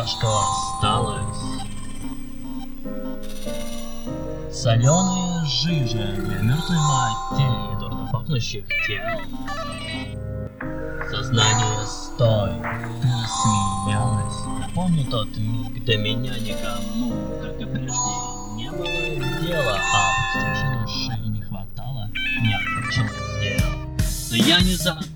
что осталось. Соленые жижа для мертвой матери, дурно пахнущих тел. Сознание, стой, ты смеялась. Я помню тот миг, где меня никому, как и прежде, не было дела, а пустевшей души не хватало, не окончилось дело. Но я не забыл,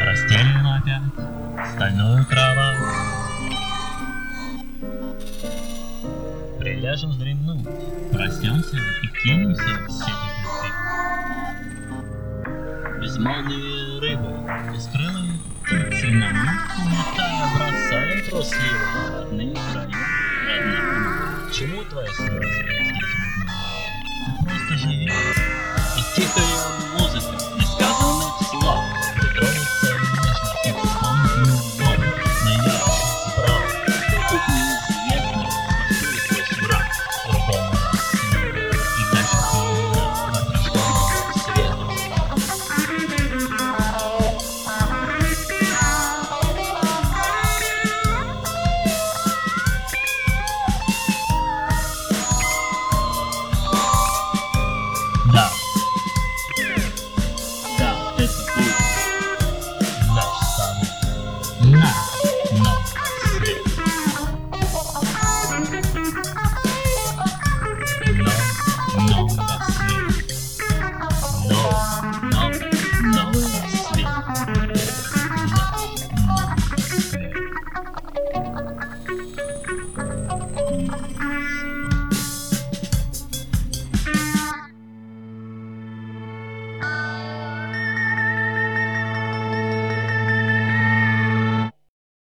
Расстелим опять стальную кровать. Приляжем вздремнуть, проснемся и кинемся в сети. Безмолвные рыбы, бескрылые птицы на мутку летая бросают трусливо родные края. Чему твои слезы, просто живи,